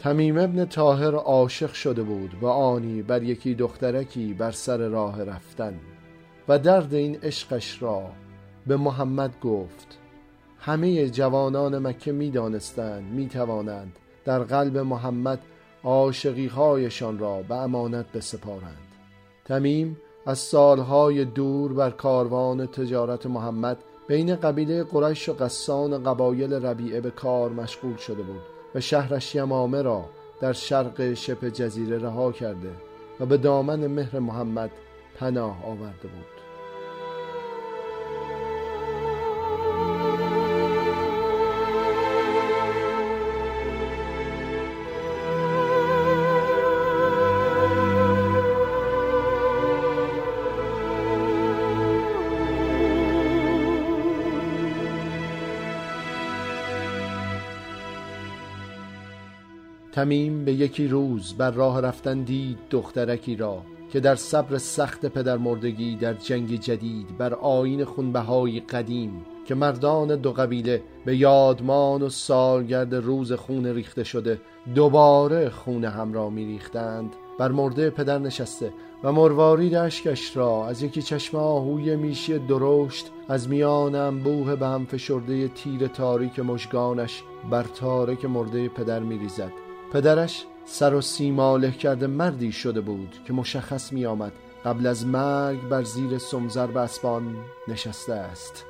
تمیم ابن تاهر عاشق شده بود و آنی بر یکی دخترکی بر سر راه رفتن. و درد این عشقش را به محمد گفت همه جوانان مکه می دانستند می توانند در قلب محمد عاشقی هایشان را به امانت بسپارند. تمیم از سالهای دور بر کاروان تجارت محمد بین قبیله قریش و قسان قبایل ربیعه به کار مشغول شده بود. و شهرش یمامه را در شرق شبه جزیره رها کرده و به دامن مهر محمد پناه آورده بود. تمیم به یکی روز بر راه رفتن دید دخترکی را که در صبر سخت پدر مردگی در جنگ جدید بر آین خونبهای قدیم که مردان دو قبیله به یادمان و سالگرد روز خون ریخته شده دوباره خون هم را می ریختند بر مرده پدر نشسته و مروارید اشکش را از یکی چشم آهوی میشی درشت از میان انبوه به هم فشرده تیر تاریک مشگانش بر تارک مرده پدر می ریزد. پدرش سر و سیماله کرده مردی شده بود که مشخص می آمد قبل از مرگ بر زیر سمزر به اسبان نشسته است.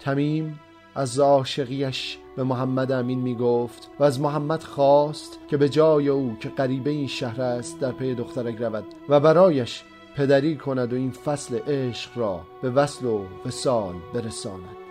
تمیم از عاشقیش به محمد امین می گفت و از محمد خواست که به جای او که قریبه این شهر است در پی دخترک رود و برایش پدری کند و این فصل عشق را به وصل و وصال برساند.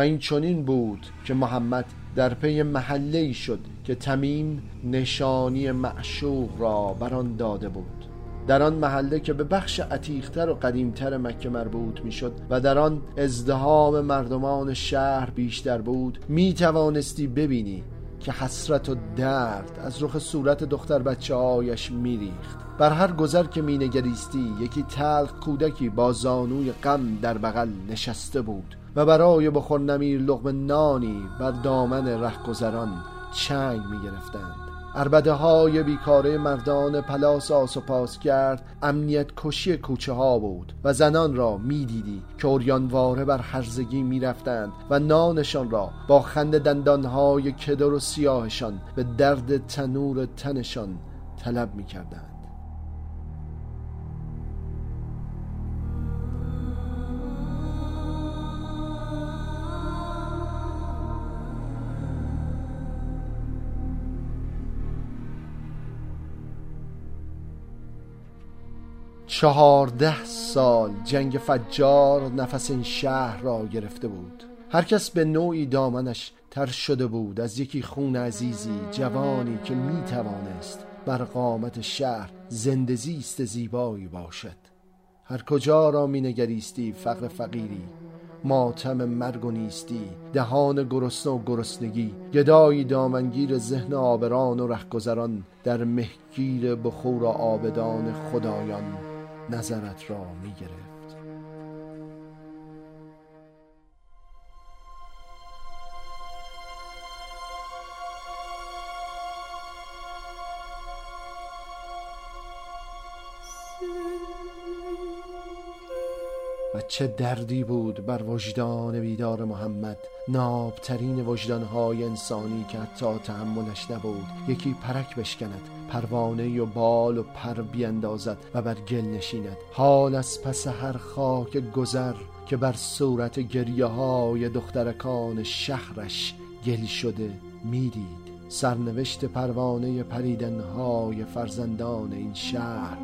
این چنین بود که محمد در پی محله شد که تمیم نشانی معشوق را بر آن داده بود. در آن محله که به بخش عتیقتر و قدیمتر مکه مربوط می‌شد و در آن ازدهام مردمان شهر بیشتر بود می توانستی ببینی که حسرت و درد از رخ صورت دختر بچه هایش میریخت. بر هر گذر که مینگریستی یکی تلخ کودکی با زانوی غم در بغل نشسته بود. و برای نمیر لغم نانی بر دامن رهگذران چنگ می گرفتند اربده های بیکاره مردان پلاس آس و پاس کرد امنیت کشی کوچه ها بود و زنان را می‌دیدی که اوریانواره بر هرزگی می‌رفتند و نانشان را با خند دندانهای کدر و سیاهشان به درد تنور تنشان طلب می‌کردند. چهارده سال جنگ فجار نفس این شهر را گرفته بود. هر کس به نوعی دامنش تر شده بود از یکی خون عزیزی جوانی که می توانست بر قامت شهر زندزیست زیبایی باشد. هر کجا را می نگریستی فقر فقیری ماتم مرگ و نیستی دهان گرسنه و گرسنگی گدایی دامنگیر ذهن آبران و رهگذران در مهگیر بخور آبدان خدایان. نظرت را می چه دردی بود بر وجدان بیدار محمد. نابترین وجدانهای انسانی که حتی تحملش نبود. یکی پرک بشکند پروانه و بال و پر بیندازد و بر گل نشیند. حال از پس هر خاک گذر که بر صورت گریه های دخترکان شهرش گل شده می‌دید. سرنوشت پروانه پریدنهای فرزندان این شهر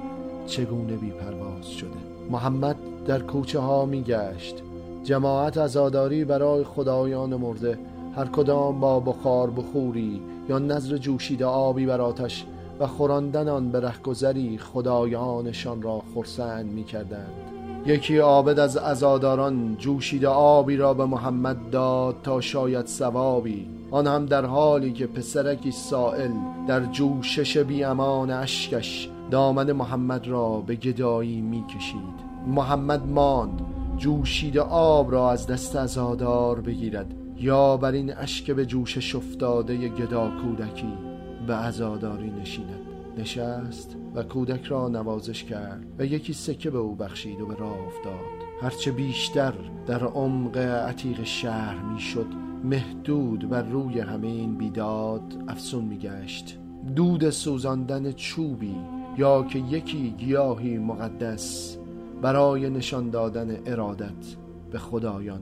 چگونه بی پرواز شده؟ محمد در کوچه ها می گشت. جماعت ازاداری برای خدایان مرده. هر کدام با بخار بخوری یا نظر جوشیده آبی بر آتش و خوراندن آن به رهگذری خدایانشان را خرسند می کردند. یکی عابد از عزاداران جوشیده آبی را به محمد داد تا شاید ثوابی. آن هم در حالی که پسرکی سائل در جوشش بی امان اشکش دامن محمد را به گدایی می کشید محمد ماند. جوشیده آب را از دست عزادار بگیرد. یا بر این اشک به جوشش افتاده گدا کودکی به عزاداری نشیند. نشست و کودک را نوازش کرد و یکی سکه به او بخشید و به راه افتاد. هرچه بیشتر در عمق عتیق شهر می‌شد محدود بر روی همه این بیداد افسون میگشت. دود سوزاندن چوبی یا که یکی گیاهی مقدس برای نشان دادن ارادت به خدایان.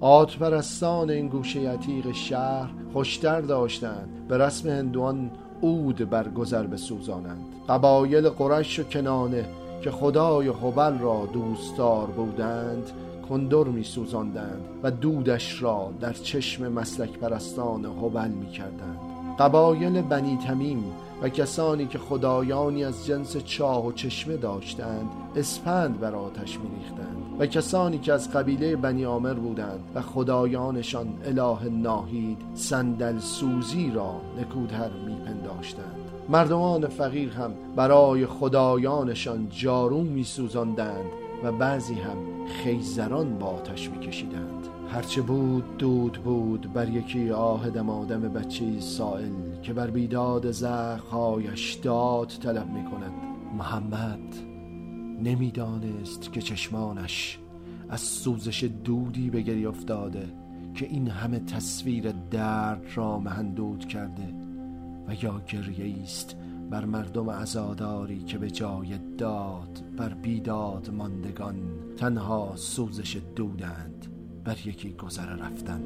آتپرستان این گوشه عتیق شهر خوشتر داشتند به رسم هندوان عود برگذر بسوزانند. قبایل قرش و کنانه که خدای حبل را دوستدار بودند کندر می سوزاندند و دودش را در چشم مسلک پرستان حبل می کردند قبایل بنی تمیم و کسانی که خدایانی از جنس چاه و چشمه داشتند اسپند بر آتش میریختند. و کسانی که از قبیله بنی آمر بودند و خدایانشان اله ناهید صندل سوزی را نکودهر میپنداشتند. مردمان فقیر هم برای خدایانشان جارو میسوزاندند و بعضی هم خیزران با آتش میکشیدند. هرچه بود دود بود بر یکی آه دمادم بچه سائل که بر بیداد زخهایش داد طلب می کند محمد نمی‌دانست که چشمانش از سوزش دودی به گری افتاده که این همه تصویر درد را مهندود کرده و یا گریه است بر مردم عزاداری که به جای داد بر بیداد ماندگان تنها سوزش دودند. بر یکی گذر رفتن.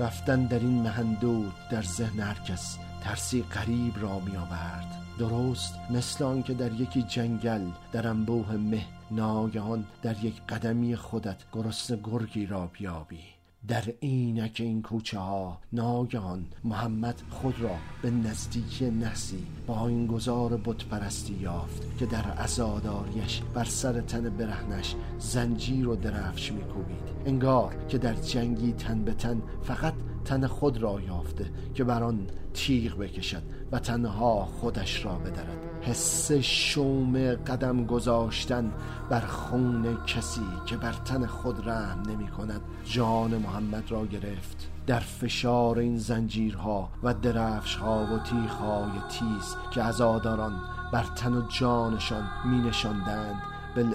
رفتن در این مهندود در ذهن هر کس ترسی قریب را می آورد درست مثل آن که در یکی جنگل در انبوه مه ناگهان در یک قدمی خودت گرسنه گرگی را بیابی. در اینک این کوچه ها ناگهان محمد خود را به نزدیکی نسی با این گذار پرستی یافت که در ازاداریش بر سر تن برهنش زنجیر و درفش میکوبید. انگار که در جنگی تن به تن فقط تن خود را یافته که بر آن تیغ بکشد و تنها خودش را بدرد. حس شوم قدم گذاشتن بر خون کسی که بر تن خود رحم نمی کند. جان محمد را گرفت. در فشار این زنجیرها و درفشها و تیخهای تیز که عزاداران بر تن و جانشان می نشاندند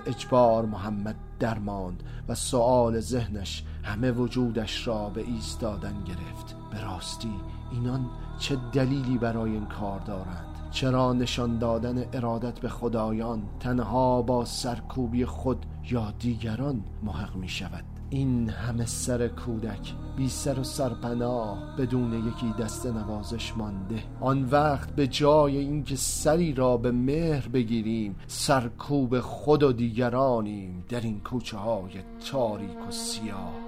اجبار محمد درماند و سؤال ذهنش همه وجودش را به ایستادن گرفت. به راستی اینان چه دلیلی برای این کار دارند؟ چرا نشان دادن ارادت به خدایان تنها با سرکوبی خود یا دیگران محق می شود؟ این همه سر کودک بی سر و سرپناه بدون یکی دست نوازش مانده. آن وقت به جای اینکه سری را به مهر بگیریم سرکوب خود و دیگرانیم در این کوچه های تاریک و سیاه.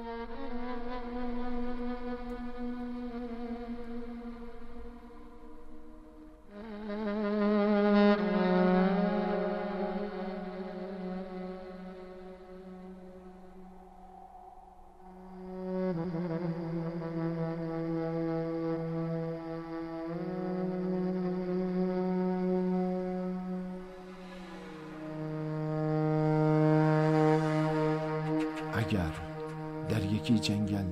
جنگل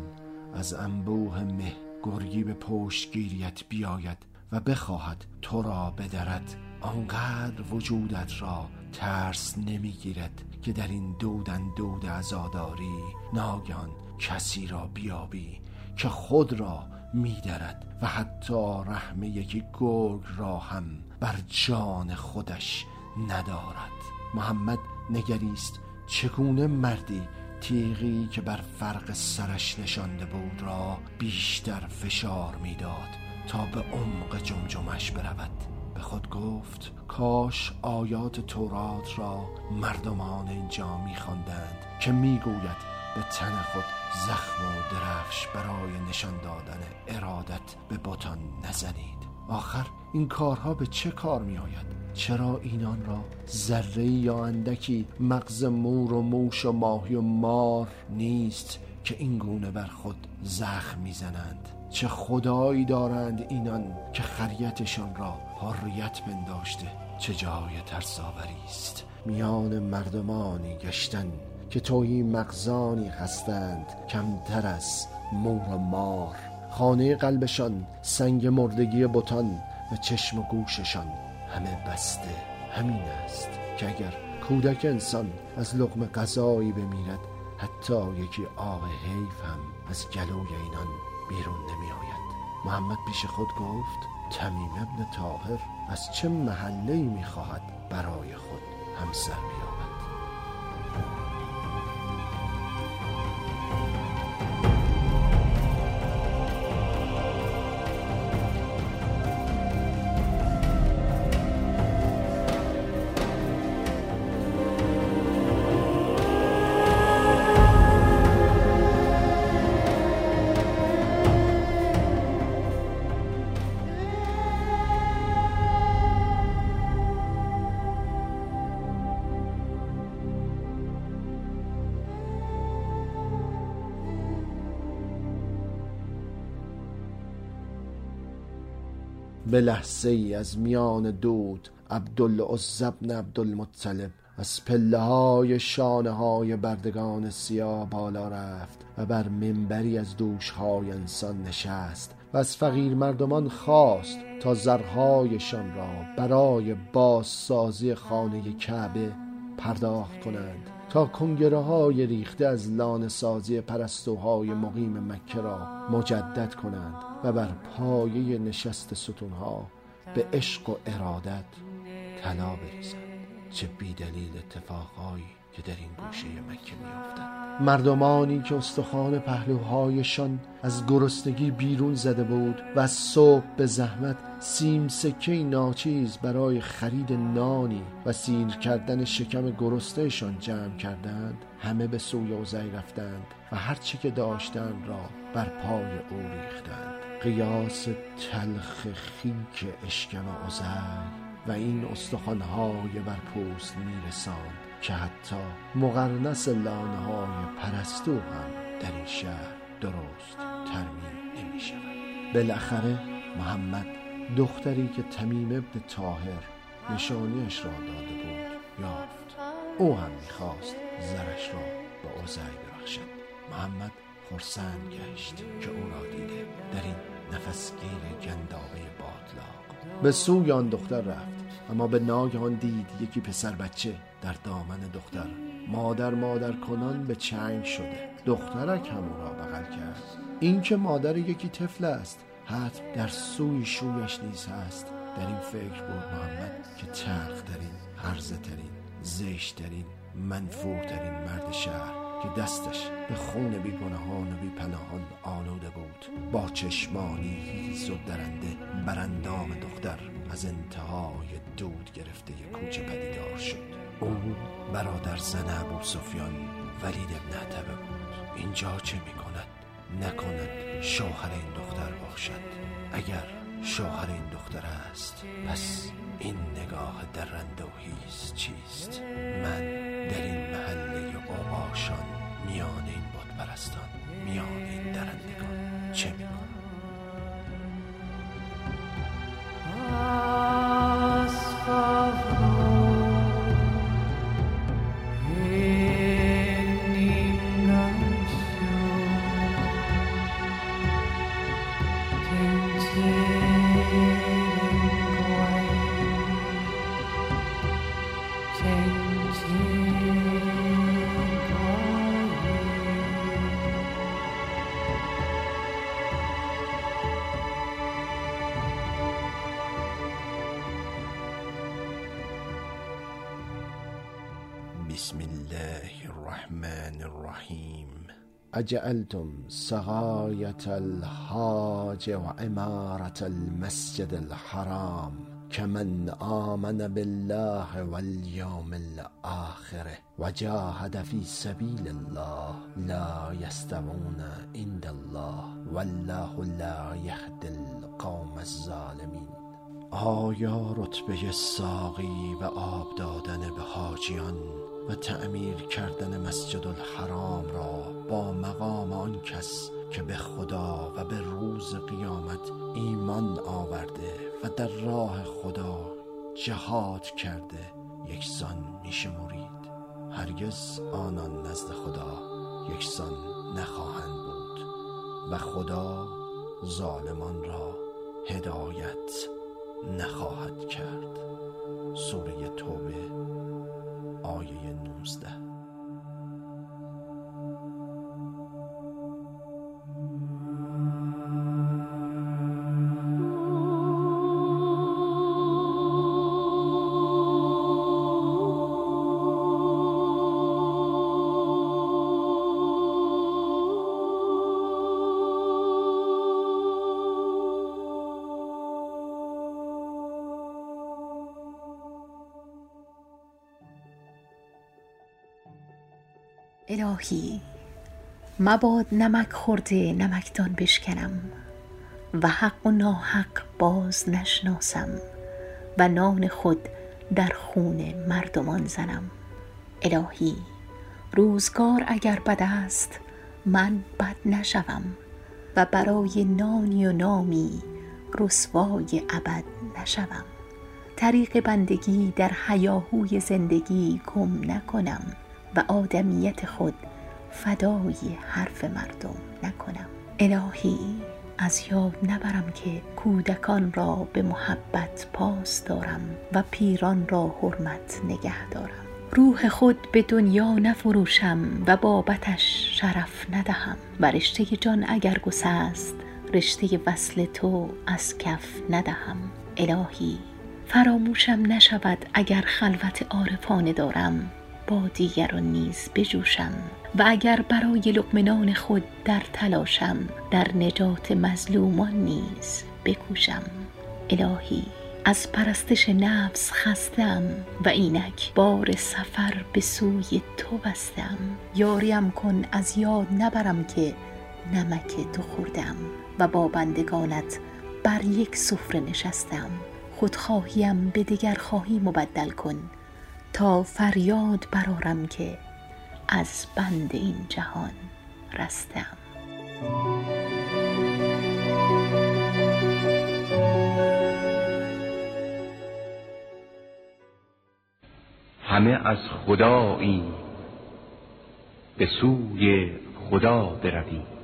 از انبوه مه گرگی به پشتگیریت بیاید و بخواهد تو را بدرد. آنقدر وجودت را ترس نمی‌گیرد که در این دودن دود عزاداری ناگهان کسی را بیابی که خود را میدرد و حتی رحم یکی گرگ را هم بر جان خودش ندارد. محمد نگریست چگونه مردی تیغی که بر فرق سرش نشانده بود را بیشتر فشار می‌داد تا به عمق جمجمش برود. به خود گفت کاش آیات تورات را مردمان اینجا میخواندند که می‌گوید به تن خود زخم و درفش برای نشان دادن ارادت به بتان نزنید. آخر این کارها به چه کار می آید؟ چرا اینان را ذره یا اندکی مغز مور و موش و ماهی و مار نیست که این گونه بر خود زخم می‌زنند؟ چه خدایی دارند اینان که خریتشان را حریت پنداشته؟ چه جای ترساوری است. میان مردمانی گشتن که توی مغزانی هستند کمتر از مور و مار. خانه قلبشان سنگ مردگی بتان و چشم و گوششان همه بسته همین است که اگر کودک انسان از لغم غذایی بمیرد حتی یکی آق حیف هم از گلوی اینان بیرون نمی آید محمد پیش خود گفت تمیم ابن تاهر از چه محله می خواهد برای خود همسر به لحظه ای از میان دود عبدالعزى بن عبدالمطلب از پله های شانه های بردگان سیاه بالا رفت و بر منبری از دوش های انسان نشست و از فقیر مردمان خواست تا زرهایشان را برای بازسازی خانه کعبه پرداخت کنند. تا کنگره های ریخته از لان سازی پرستوهای مقیم مکه را مجدد کنند و بر پایه نشست ستونها به عشق و ارادت طلا بریزند. چه بیدلیل اتفاقهایی که در این گوشه مکه میافتد. مردمانی که استخوان پهلوهایشان از گرسنگی بیرون زده بود و از صبح به زحمت سیم سکه ناچیز برای خرید نانی و سیر کردن شکم گرستهشان جمع کردند همه به سوی اوزی رفتند و هرچی که داشتند را بر پای او ریختند. قیاس تلخ خیک اشکم اوزی و این استخوانهای بر پوست میرساند. که حتی مقرنس لانه های پرستو هم در این شهر درست ترمیم نمی شود بالاخره محمد دختری که تمیم ابن تاهر نشانیش را داده بود یافت. او هم می‌خواست زرش را به اوزعی ببخشد. محمد خرسند گشت که او را دیده در این نفسگیر گندابه باطلاق. به سوی آن دختر رفت اما به ناگهان دید یکی پسر بچه در دامن دختر. مادر مادر کنان به چنگ شده. دخترک هم او را بغل کرد. این که مادر یکی طفل است حتم در سوی شویش نیز هست. در این فکر بود محمد که تلخ ترین هرزه ترین زشت ترین منفور ترین مرد شهر که دستش به خون بی گناهان و بی پناهان آلوده بود. با چشمانی هیز و درنده برندام دختر از انتهای دود گرفته کوچه پدیدار شد. او برادر زن ابو سفیان ولید ابن عتبه بود. اینجا چه می کند نکند شوهر این دختر باشد. اگر شوهر این دختر است پس این نگاه درنده هیز چیست؟ من در این محله اوباشان میان این بود پرستان میان این درندگان چه می‌کنم؟ بسم الله الرحمن الرحیم أجعلتم سقایت الحاج و عمارت المسجد الحرام كمن آمن بالله واليوم الآخر وجاهد في سبيل الله لا يستوون عند الله والله لا يهدي القوم الظالمين. آیا رتبه ساقی و آب دادن به حاجیان و تعمیر کردن مسجد الحرام را با مقام آن کس که به خدا و به روز قیامت ایمان آورده و در راه خدا جهاد کرده یکسان میشمرید. هرگز آنان نزد خدا یکسان نخواهند بود و خدا ظالمان را هدایت نخواهد کرد. سوره توبه آیه 19 الهی مباد نمک خورده نمکدان بشکنم و حق و ناحق باز نشناسم و نان خود در خون مردمان زنم. الهی روزگار اگر بد است من بد نشوم و برای نانی و نامی رسوای ابد نشوم. طریق بندگی در حیاهوی زندگی گم نکنم و آدمیت خود فدای حرف مردم نکنم. الهی از یاد نبرم که کودکان را به محبت پاس دارم و پیران را حرمت نگه دارم. روح خود به دنیا نفروشم و بابتش شرف ندهم. و رشته جان اگر گسست رشته وصل تو از کف ندهم. الهی فراموشم نشود اگر خلوت عارفانه دارم. با دیگران نیز بجوشم. و اگر برای لقمه خود در تلاشم در نجات مظلومان نیز بکوشم. الهی از پرستش نفس خستم و اینک بار سفر به سوی تو بستم. یاریم کن از یاد نبرم که نمک تو خوردم و با بندگانت بر یک سفره نشستم. خودخواهیم به دیگر خواهی مبدل کن. تا فریاد برارم که از بند این جهان رستم. همه از خدایی به سوی خدا بروید